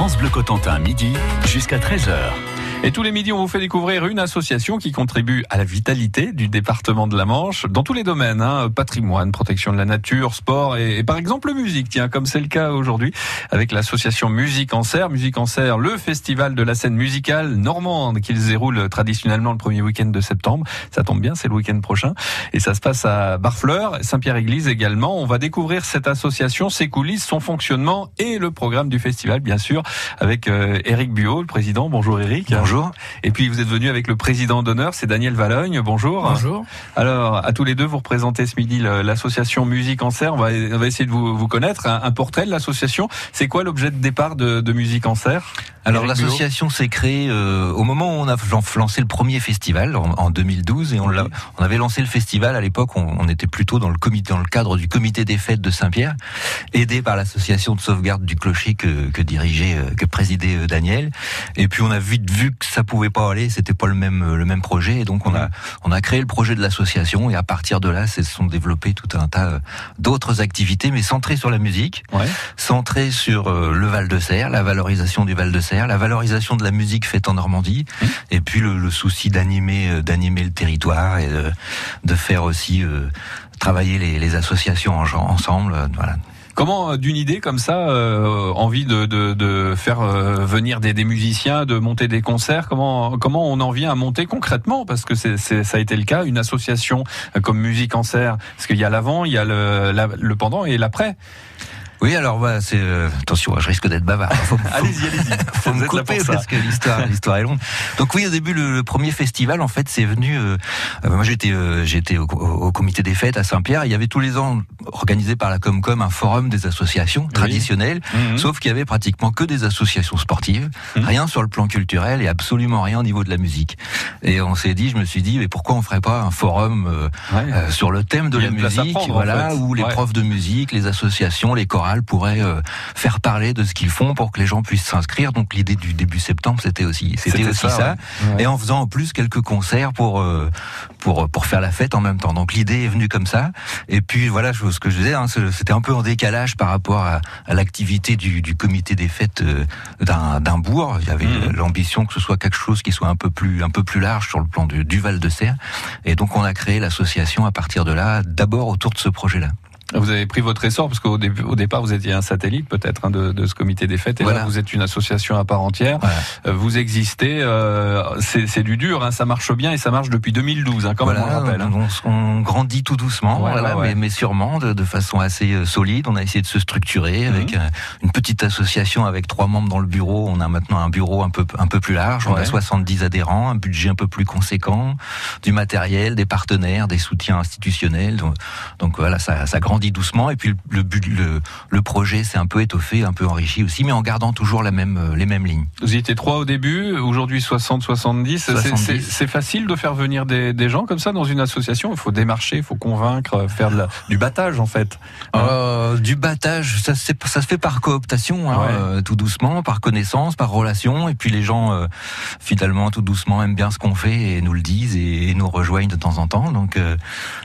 France Bleu Cotentin, midi jusqu'à 13h. Et tous les midis, on vous fait découvrir une association qui contribue à la vitalité du département de la Manche dans tous les domaines, hein, patrimoine, protection de la nature, sport et, et par exemple musique, tiens, comme c'est le cas aujourd'hui avec l'association Musique en Serre. Musique en Serre, le festival de la scène musicale normande qui se déroule traditionnellement le premier week-end de septembre. Ça tombe bien, c'est le week-end prochain. Et ça se passe à Barfleur, Saint-Pierre-Église également. On va découvrir cette association, ses coulisses, son fonctionnement et le programme du festival, bien sûr, avec euh, Eric Buot, le président. Bonjour Eric. Et puis vous êtes venu avec le président d'honneur, c'est Daniel Valogne. Bonjour. Bonjour. Alors, à tous les deux, vous représentez ce midi l'association Musique en Serre. On va, on va essayer de vous, vous connaître. Un, un portrait de l'association. C'est quoi l'objet de départ de, de Musique en Serre? Alors l'association s'est créée euh, au moment où on a lancé le premier festival en, en 2012 et on, l'a- on avait lancé le festival à l'époque. On, on était plutôt dans le comité, dans le cadre du comité des fêtes de Saint-Pierre, aidé par l'association de sauvegarde du clocher que, que dirigeait, euh, que présidait euh, Daniel. Et puis on a vite vu que ça pouvait pas aller, c'était pas le même le même projet, et donc on a on a créé le projet de l'association et à partir de là, se sont développés tout un tas euh, d'autres activités, mais centrées sur la musique Ouais. centré sur le Val de Serre, la valorisation du Val de Serre, la valorisation de la musique faite en Normandie, et puis le, le souci d'animer euh, d'animer le territoire et de, de faire aussi euh, travailler les, les associations en, ensemble. euh, voilà. Comment, d'une idée comme ça, euh, envie de, de, de faire euh, venir des, des musiciens, de monter des concerts, comment, comment on en vient à monter concrètement? Parce que c'est, c'est- ça a été le cas, une association comme Musique en Serre, parce qu'il y a l'avant, il y a le, la- le pendant et l'après. Oui, alors voilà, c'est euh, attention, je risque d'être bavard. Allez-y, allez-y. faut me couper parce que l'histoire, l'histoire est longue. Donc oui, au début, le, le premier festival, en fait, c'est venu. euh, euh, moi, j'étais, euh, j'étais au, comité des fêtes à Saint-Pierre. Il y avait tous les ans organisé par la Comcom un forum des associations traditionnelles. Mhm. Sauf qu'il y avait pratiquement que des associations sportives, Mhm. rien sur le plan culturel et absolument rien au niveau de la musique. Et on s'est dit, je me suis dit, mais pourquoi on ferait pas un forum euh, Ouais. euh, sur le thème de la musique, prendre, en voilà, fait. où les Ouais. profs de musique, les associations, les chorales pourraient euh, faire parler de ce qu'ils font pour que les gens puissent s'inscrire. Donc l'idée du début septembre, c'était aussi, c'était aussi ça, ça. ouais. Ouais. Et en faisant en plus quelques concerts pour euh, pour pour faire la fête en même temps. Donc l'idée est venue comme ça. Et puis voilà, ce que je disais, hein, c'était un peu en décalage par rapport à, à l'activité du, du comité des fêtes euh, d'un bourg. Il y avait euh, l'ambition que ce soit quelque chose qui soit un peu plus un peu plus large sur le plan du, du Val de Serre. Et donc on a créé l'association à partir de là, d'abord autour de ce projet-là. Vous avez pris votre essor parce qu'au au départ, vous étiez un satellite peut-être hein, de, de ce comité des fêtes, et là, Voilà. vous êtes une association à part entière. Voilà. Euh, Vous existez, euh, c'est du dur, hein, ça marche bien et ça marche depuis 2012, hein, quand même, on le rappelle. hein. on, on grandit tout doucement, Ouais, voilà, ouais, ouais. Mais, mais sûrement de, de façon assez euh, solide. On a essayé de se structurer avec Mhm. une petite association avec trois membres dans le bureau. On a maintenant un bureau un peu un peu plus large. On Ouais. a 70 adhérents, un budget un peu plus conséquent, du matériel, des partenaires, des soutiens institutionnels. Donc, donc voilà, ça, ça grandit doucement. Et puis le, le, projet s'est un peu étoffé, un peu enrichi aussi, mais en gardant toujours la même euh, les mêmes lignes. Vous y étiez trois au début, aujourd'hui 60, 70. C'est- 70. C'est c'est facile de faire venir des, des gens comme ça dans une association. Il faut démarcher, il faut convaincre, faire de la- du battage en fait. Euh, du battage, ça, se fait par cooptation, hein, Ouais. euh, tout doucement, par connaissance, par relation, et puis les gens, euh, finalement, tout doucement, aiment bien ce qu'on fait et nous le disent et, et nous rejoignent de temps en temps. Donc,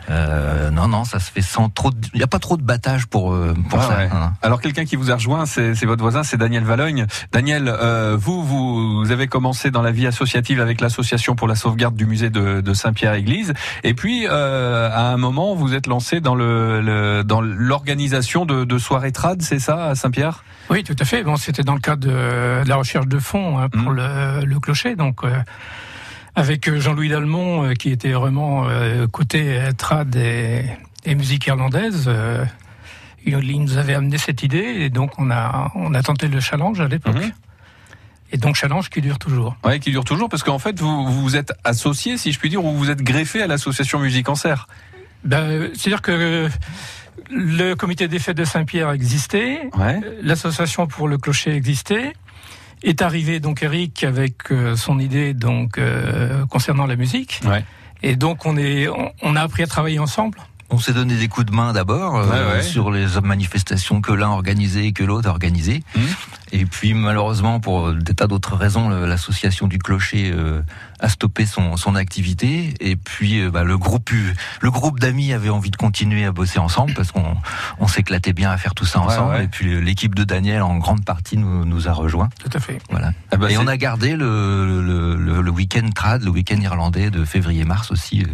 non, non, ça se fait sans trop. de- a pas trop de battage pour euh, pour Ah ça. ouais. hein. Alors quelqu'un qui vous a rejoint, c'est c'est votre voisin, c'est Daniel Valogne. Daniel, euh, vous, vous vous avez commencé dans la vie associative avec l'association pour la sauvegarde du musée de, de Saint-Pierre-Église, et puis euh, à un moment vous êtes lancé dans le, le- dans l'organisation de, de soirées trad, c'est ça à Saint-Pierre? Oui, tout à fait. Bon, c'était dans le cadre de, de la recherche de fonds hein, pour Mhm. le, le clocher, donc euh, avec Jean-Louis Dalmont, euh, qui était vraiment euh, côté trad et, et musique irlandaise. euh, il, nous avait amené cette idée et donc on a on a tenté le challenge à l'époque. Mhm. Et donc challenge qui dure toujours. Ouais, qui dure toujours parce qu'en fait vous vous êtes associé, si je puis dire, ou vous êtes greffé à l'association Musique en Serre. Ben, C'est-à-dire que le comité des fêtes de Saint-Pierre existait, Ouais. l'association pour le clocher existait. Est arrivé donc Eric avec euh, son idée donc euh, concernant la musique. Ouais. Et donc on est on, on a appris à travailler ensemble on s'est donné des coups de main d'abord euh, Ouais, sur les manifestations que l'un organisait et que l'autre organisait. Mhm. Et puis malheureusement, pour des tas d'autres raisons, l'association du Clocher euh, a stoppé son, son activité. Et puis euh, bah, le groupe, U- le groupe d'amis avait envie de continuer à bosser ensemble parce qu'on on s'éclatait bien à faire tout ça ensemble. ouais. Et puis l'équipe de Daniel en grande partie nous, nous a rejoints. Tout à fait. Voilà. Ah bah, et on a gardé le, le, le, le week-end trad, le week-end irlandais de février-mars aussi, euh,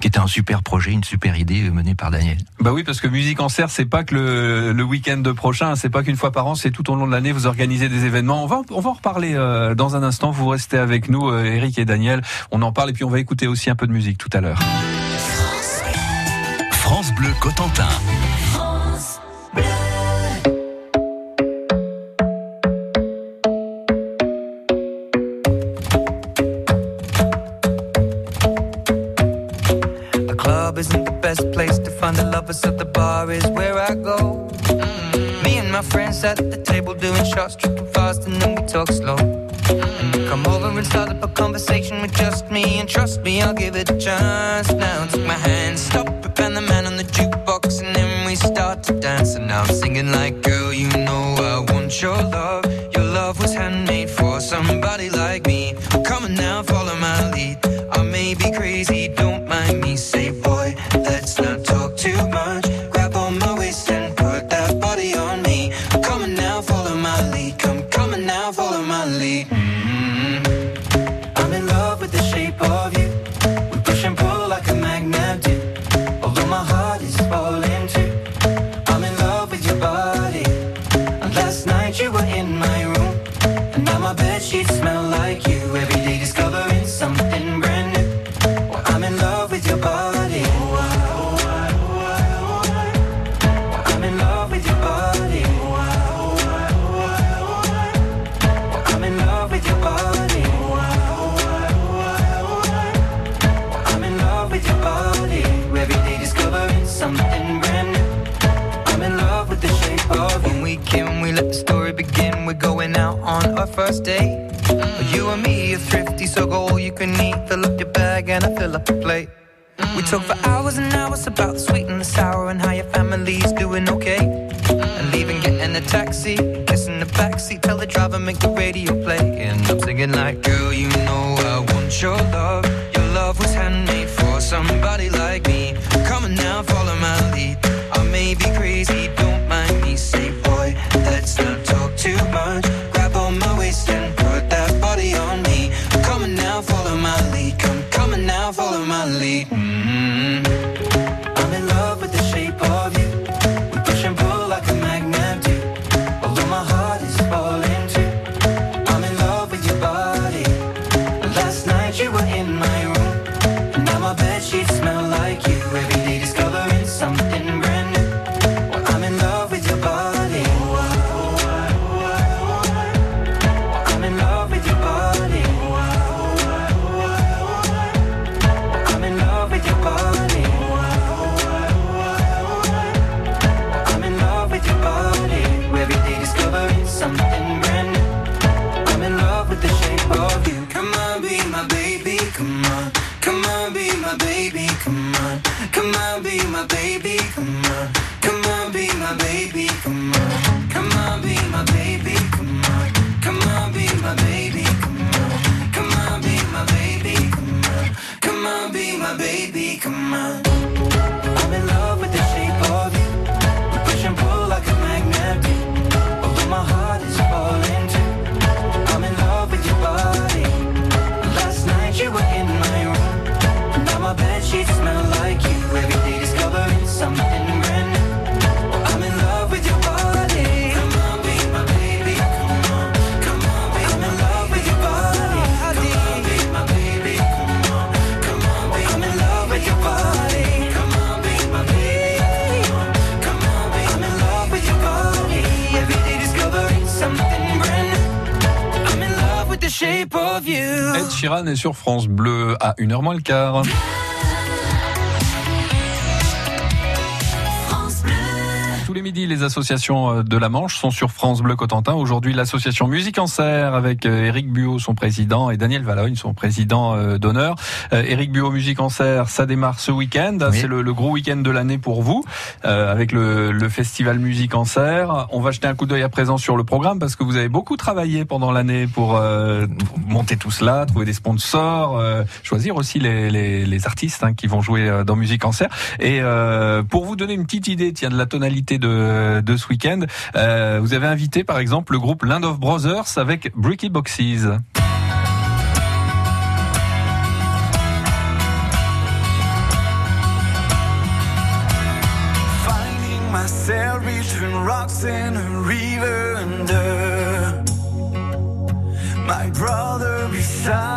qui était un super projet, une super idée euh, menée par Daniel. Bah oui, parce que Musique en Serre, c'est pas que le, le week-end de prochain, c'est pas qu'une fois par an, c'est tout au long de l'année, vous organisez des événements. On va, on va en reparler euh, dans un instant, vous restez avec nous, euh, Eric et Daniel. On en parle et puis on va écouter aussi un peu de musique tout à l'heure. France Bleu Cotentin. Lovers, so the bar is where I go. Me and my friends at the table doing shots, tripping fast, and then we talk slow. And you come over and start up a conversation with just me, and trust me, I'll give it a chance. Now take my hand, stop and the man on the jukebox, and then we start to dance. And now I'm singing like, our first date. Mm. You and me are thrifty, so go all you can eat. Fill up your bag and I fill up the plate. Mm. We talk for hours and hours about the sweet and the sour and how your family's doing okay. Mm. And leaving, getting a taxi, kissing the backseat, tell the driver make the radio play. And I'm singing like, girl, you know I want your love. Your love was handmade for somebody Ed Sheeran est sur France Bleu à 1h moins le quart. Midi, les associations euh, de la Manche sont sur France Bleu Cotentin. Aujourd'hui, l'association Musique en Serre avec euh, Éric Buot, son président, et Daniel Valogne, son président euh, d'honneur. Éric Buot, Musique en Serre, ça démarre ce week-end. Oui. C'est le, le gros week-end de l'année pour vous, euh, avec le, le festival Musique en Serre. On va jeter un coup d'œil à présent sur le programme parce que vous avez beaucoup travaillé pendant l'année pour euh, monter tout cela, trouver des sponsors, euh, choisir aussi les, les, les artistes hein, qui vont jouer dans Musique en Serre. Et pour vous donner une petite idée, tiens, de la tonalité de, de ce week-end, euh, vous avez invité par exemple le groupe Land of Brothers avec Bricky Boxes. Myself between rocks and a river under my brother beside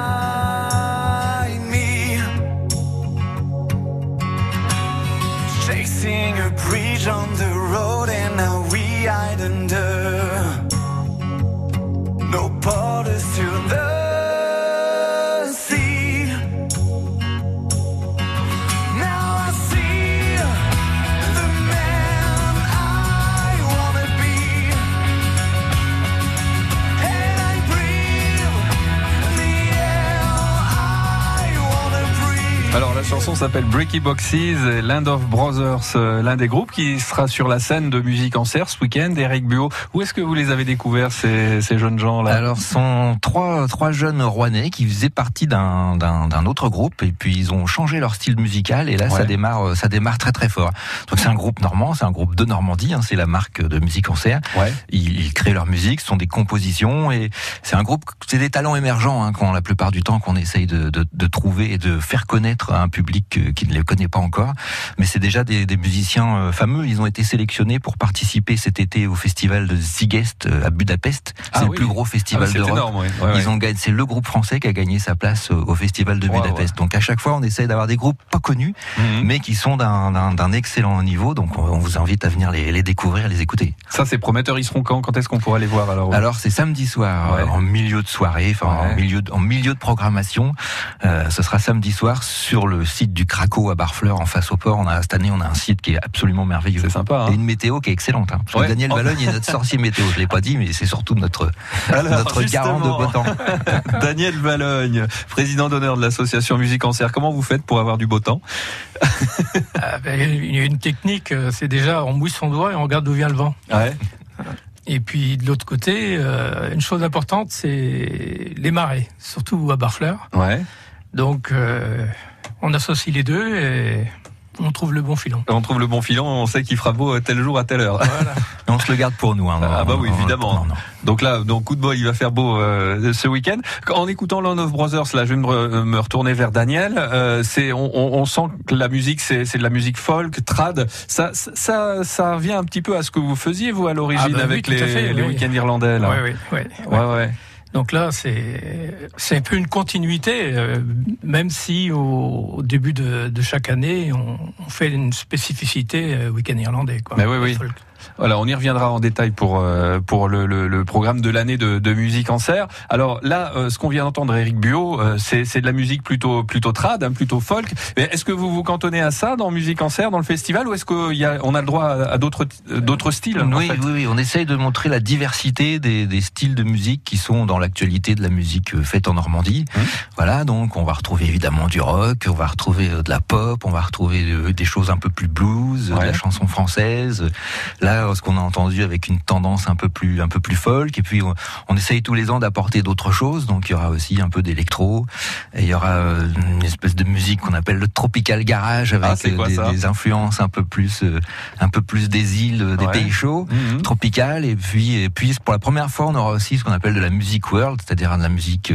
s'appelle Bricky Boxes et Land of Brothers, euh, l'un des groupes qui sera sur la scène de musique en serre ce week-end. Eric Buot, où est-ce que vous les avez découverts ces, ces jeunes gens là Alors, ce sont trois, trois jeunes Rouennais qui faisaient partie d'un, d'un, d'un autre groupe et puis ils ont changé leur style musical et là, Ouais. ça démarre, euh, ça démarre très très fort. Donc, c'est un groupe normand, c'est un groupe de Normandie, hein, c'est la marque de musique en serre. Ouais. Ils, ils créent leur musique, ce sont des compositions et c'est un groupe, c'est des talents émergents hein, qu'on la plupart du temps qu'on essaye de, de, de trouver et de faire connaître à un public euh, qui ne les connaît pas encore. Mais c'est déjà des, des musiciens euh, fameux. Ils ont été sélectionnés pour participer cet été au festival de Zigest euh, à Budapest. C'est Ah le oui. plus gros Ah, festival c'est d'Europe. énorme, oui. Ouais, Ils ouais. ont gagné, c'est le groupe français qui a gagné sa place au festival de Budapest. Donc à chaque fois, on essaye d'avoir des groupes pas connus, Mhm. mais qui sont d'un- d'un d'un excellent niveau. Donc on, vous invite à venir les, les découvrir, les écouter. Ça c'est prometteur, ils seront quand? Quand est-ce qu'on pourra les voir alors Alors c'est samedi soir, en milieu de soirée, enfin en milieu de, en milieu de programmation. Euh, ce sera samedi soir sur le site du Craco à Barfleur, en face au port. On a cette année, on a un site qui est absolument merveilleux. C'est sympa. Et Hein une météo qui est excellente. Hein. Parce que Ouais. Daniel Oh. Valogne est notre sorcier météo. Je l'ai pas dit, mais c'est surtout notre Alors, notre garant de beau temps. Daniel Valogne, président d'honneur de l'association Musique en Serre. Comment vous faites pour avoir du beau temps? Ah, ben, Il y a une technique, euh, c'est déjà on mouille son doigt et on regarde d'où vient le vent. Ouais. Et puis de l'autre côté, euh, une chose importante, c'est les marées, surtout à Barfleur. Ouais. Donc euh, on associe les deux et on trouve le bon filon. On trouve le bon filon, on sait qu'il fera beau tel jour à telle heure. Voilà. Et on se le garde pour nous. Hein, Ah bah oui, évidemment. non, non. Donc là, donc coup de bol, il va faire beau euh, ce week-end. En écoutant Land of Brothers, là, je vais me, re- me retourner vers Daniel. Euh, c'est, on, on, on sent que la musique, c'est, c'est de la musique folk, trad. Ça, ça, ça revient un petit peu à ce que vous faisiez vous à l'origine Ah bah oui, avec les, fait, les oui. week-ends irlandais. Là. Ouais, ouais, ouais, ouais, ouais. ouais. Donc là, c'est c'est un peu une continuité, euh, même si au, au début de, de chaque année, on, on fait une spécificité euh, week-end irlandais. Quoi. Mais oui, oui. Folk. Voilà, on y reviendra en détail pour euh, pour le, le, le programme de l'année de, de musique en serre. Alors là, euh, ce qu'on vient d'entendre, Eric Buot, euh, c'est c'est de la musique plutôt plutôt trad, hein, plutôt folk. Mais est-ce que vous vous cantonnez à ça dans musique en serre, dans le festival, ou est-ce qu'on a on a le droit à, à d'autres d'autres styles en Oui, fait oui, oui, on essaye de montrer la diversité des, des styles de musique qui sont dans l'actualité de la musique euh, faite en Normandie. Mmh. Voilà, donc on va retrouver évidemment du rock, on va retrouver euh, de la pop, on va retrouver euh, des choses un peu plus blues, de la chanson française. Là, ce qu'on a entendu avec une tendance un peu plus un peu plus folk. Et puis on, on essaye tous les ans d'apporter d'autres choses. Donc il y aura aussi un peu d'électro. Et il y aura euh, une espèce de musique qu'on appelle le tropical garage avec Ah, quoi euh, des, influences un peu plus euh, un peu plus des îles, des Ouais. pays chauds Mhm. tropical et puis et puis pour la première fois on aura aussi ce qu'on appelle de la music world c'est-à-dire de la musique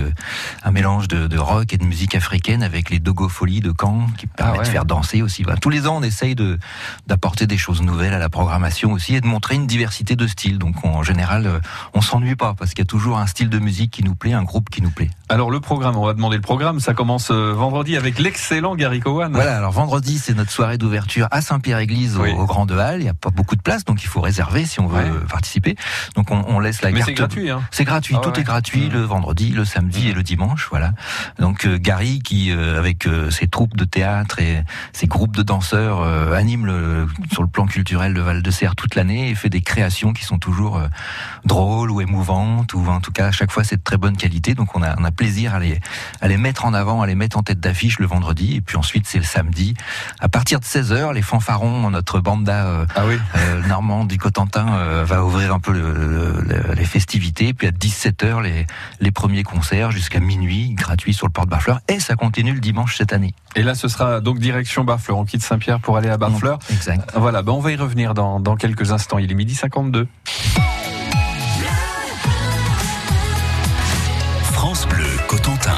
un mélange de, de rock et de musique africaine avec les Dogo Folies de Caen qui permettent Ah ouais. de faire danser aussi Voilà. tous les ans on essaye de d'apporter des choses nouvelles à la programmation aussi et de montrer une diversité de styles donc on- en général euh, on s'ennuie pas parce qu'il y a toujours un style de musique qui nous plaît un groupe qui nous plaît Alors le programme, on va demander le programme. Ça commence euh, vendredi avec l'excellent Gary Cowan. Voilà, alors vendredi, c'est notre soirée d'ouverture à Saint-Pierre-Église au, Oui. au Grand de Halle. Il n'y a pas beaucoup de place, donc il faut réserver si on veut Ouais. participer. Donc on, on laisse la Mais carte. c'est gratuit, hein. C'est gratuit, Ah tout ouais. est gratuit Mmh. le vendredi, le samedi Mmh. et le dimanche, voilà. Donc euh, Gary qui euh, avec euh, ses troupes de théâtre et ses groupes de danseurs anime le, sur le plan culturel de Val de Serre toute toute l'année et fait des créations qui sont toujours euh, drôles ou émouvantes ou en tout cas à chaque fois c'est de très bonne qualité. Donc on a, on a plaisir à les, à les mettre en avant, à les mettre en tête d'affiche le vendredi et puis ensuite c'est le samedi à partir de 16h les fanfarons notre banda euh, Ah oui. euh, normand du Cotentin euh, va ouvrir un peu le- le- les festivités puis à 17h les, les premiers concerts jusqu'à minuit gratuits sur le porte Barfleur et ça continue le dimanche cette année. Et là, ce sera donc direction Barfleur. On quitte Saint-Pierre pour aller à Barfleur. Exact. Voilà, ben on va y revenir dans, dans quelques instants. Il est midi 52. France Bleu Cotentin.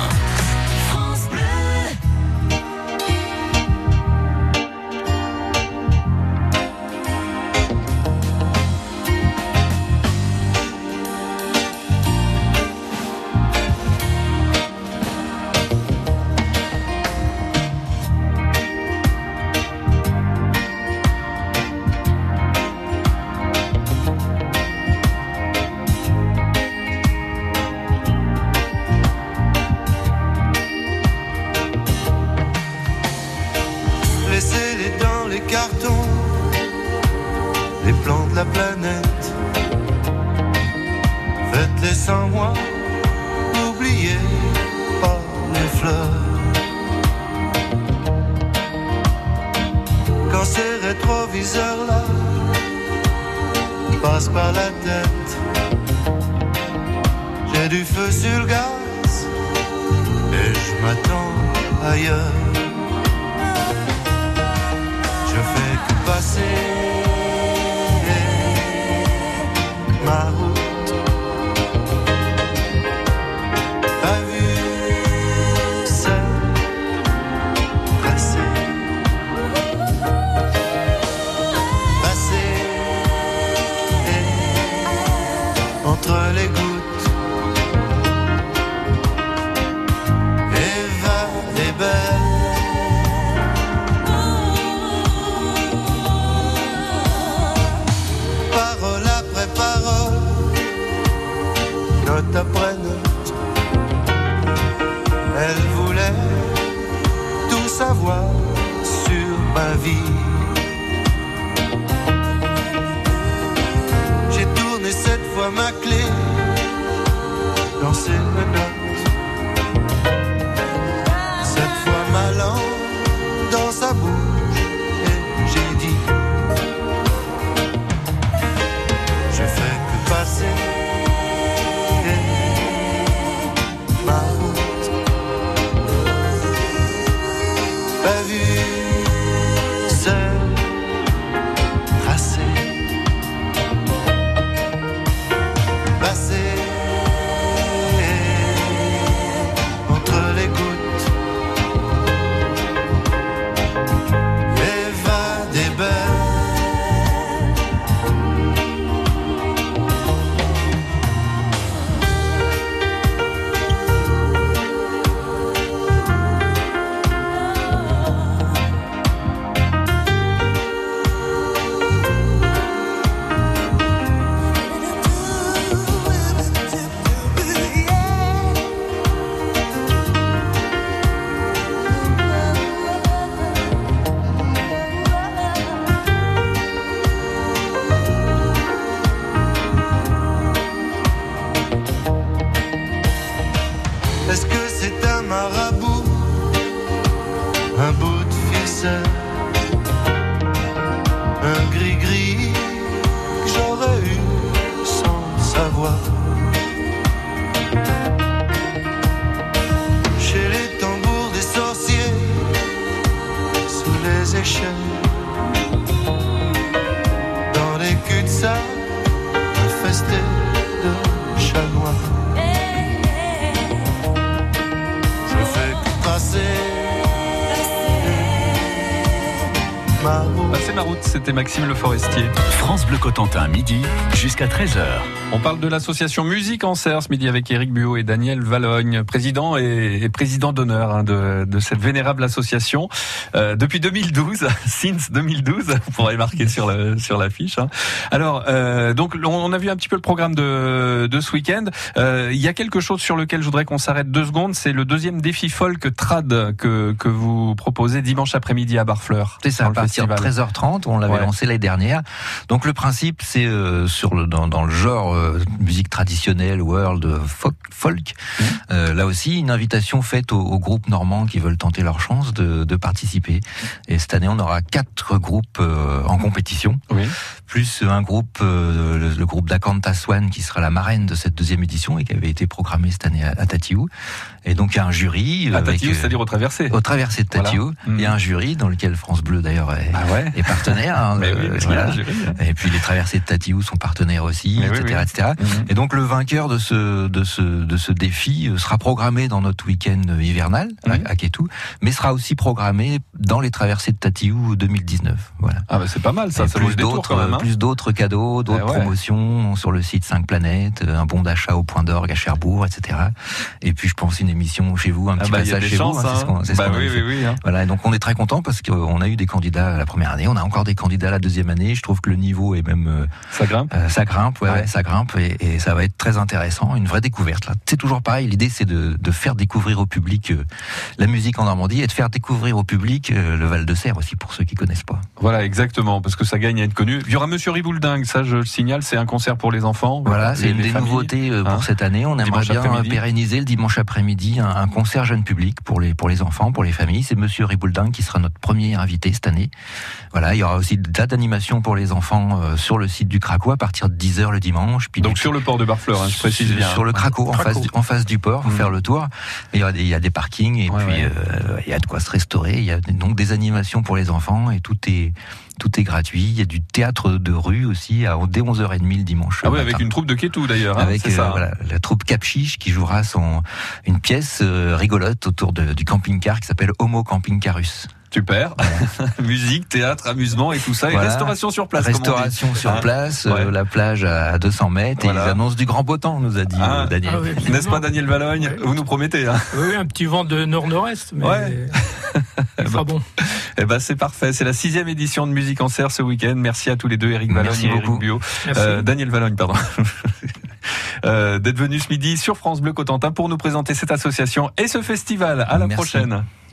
Faites-les sans moi, n'oubliez pas les fleurs. Quand ces rétroviseurs-là passent par la tête, j'ai du feu sur le gaz et je m'attends ailleurs. Je fais que passer sans c'était Maxime Le Forestier. France Bleu Cotentin, midi jusqu'à 13h. On parle de l'association Musique en Serre ce midi avec Éric Buot et Daniel Valogne, président et, et président d'honneur hein, de, de cette vénérable association euh, depuis 2012, since 2012, vous pourrez marquer sur le, sur l'affiche. Hein. Alors, euh, donc on a vu un petit peu le programme de, de ce week-end. Euh, Il y a quelque chose sur lequel je voudrais qu'on s'arrête deux secondes, c'est le deuxième défi folk trad que, que vous proposez dimanche après-midi à Barfleur. C'est ça, à partir de festival. 13h30. On l'avait Ouais. lancé l'année dernière. Donc le principe, c'est euh, sur le dans, dans le genre euh, musique traditionnelle, world, euh, folk. folk. Mmh. Euh, là aussi, une invitation faite aux, aux groupes normands qui veulent tenter leur chance de, de participer. Et cette année, on aura quatre groupes euh, en compétition Oui. plus un groupe, euh, le, le groupe d'Akanta Swan qui sera la marraine de cette deuxième édition et qui avait été programmée cette année à, à Tatiou. Et donc il y a un jury À Tatiou, c'est-à-dire au traversé. au traversé de. Tatiou. Mm. Il y a un jury dans lequel France Bleu d'ailleurs est, Ah ouais. est partenaire. Hein, oui, voilà. jury. Et puis les traversées de Tatiou sont partenaires aussi, Mais etc., oui. etc. Mhm. Et donc le vainqueur de ce de ce de ce défi sera programmé dans notre week-end hivernal Mhm. à, à Kétou, mais sera aussi programmé dans les traversées de Tatiou 2019. Voilà. Ah bah c'est pas mal ça, Et ça plus d'autres, hein. plus d'autres cadeaux, d'autres Eh ouais. promotions sur le site 5 planètes, euh, un bon d'achat au point d'orgue à Cherbourg, etc. Et puis je pense une émission chez vous, un Ah petit bah, il y a passage chez chances. vous. hein, c'est ce hein. qu'on- Bah oui, oui, oui. hein. Voilà, et donc on est très content parce qu'on a eu des candidats la première année, on a encore des candidats la deuxième année. Je trouve que le niveau est même euh, Ça grimpe. euh, ça grimpe, ouais, ça grimpe et, et ça va être très intéressant, une vraie découverte. Là, c'est toujours pareil. L'idée c'est de, de faire découvrir au public euh, la musique en Normandie et de faire découvrir au public euh, le Val de Serre aussi pour ceux qui connaissent pas. Voilà, exactement, parce que ça gagne à être connu. Il y aura Monsieur Ribouldingue, ça je le signale, c'est un concert pour les enfants. Voilà, c'est une des familles. nouveautés euh, pour hein. cette année. On aimerait bien pérenniser le dimanche après-midi un, un concert jeune public pour les pour les enfants, pour les familles. C'est Monsieur Ribouldin qui sera notre premier invité cette année. Voilà, il y aura aussi des dates d'animation pour les enfants euh, sur le site du Craco à partir de 10h le dimanche. Puis Donc du- sur le port de Barfleur, hein, je précise bien. Sur le Craco, en Craco. face, du, en face du port, Mhm. faire le tour. Il y, a des, il y a des parkings et Ouais, puis ouais. euh, il y a de quoi se restaurer. Il y a donc des animations pour les enfants et tout est tout est gratuit. Il y a du théâtre de rue aussi à dès 11h30 le dimanche. Ah oui, avec une troupe de Kétou d'ailleurs. hein, avec euh, ça. voilà, la troupe Capchiche qui jouera son une pièce euh, rigolote autour de- du camping-car qui s'appelle Homo Camping Carus. Super. Musique, théâtre, amusement et tout ça. Et restauration sur place. Restauration sur Hein place, euh, la plage à 200 mètres Voilà. et ils annoncent du grand beau temps, nous a dit Ah. euh, Daniel. Ah oui. N'est-ce pas Daniel Valogne. Vous nous promettez. Hein Oui, un petit vent de nord-nord-est, mais Ouais. il fera bon. eh ben c'est parfait. C'est la sixième édition de Musique en Serre ce week-end. Merci à tous les deux, Eric Merci Valogne et Eric beaucoup. Bio. Merci. Euh, Daniel Valogne, pardon. Euh, d'être venu ce midi sur France Bleu Cotentin pour nous présenter cette association et ce festival. À la Merci. prochaine.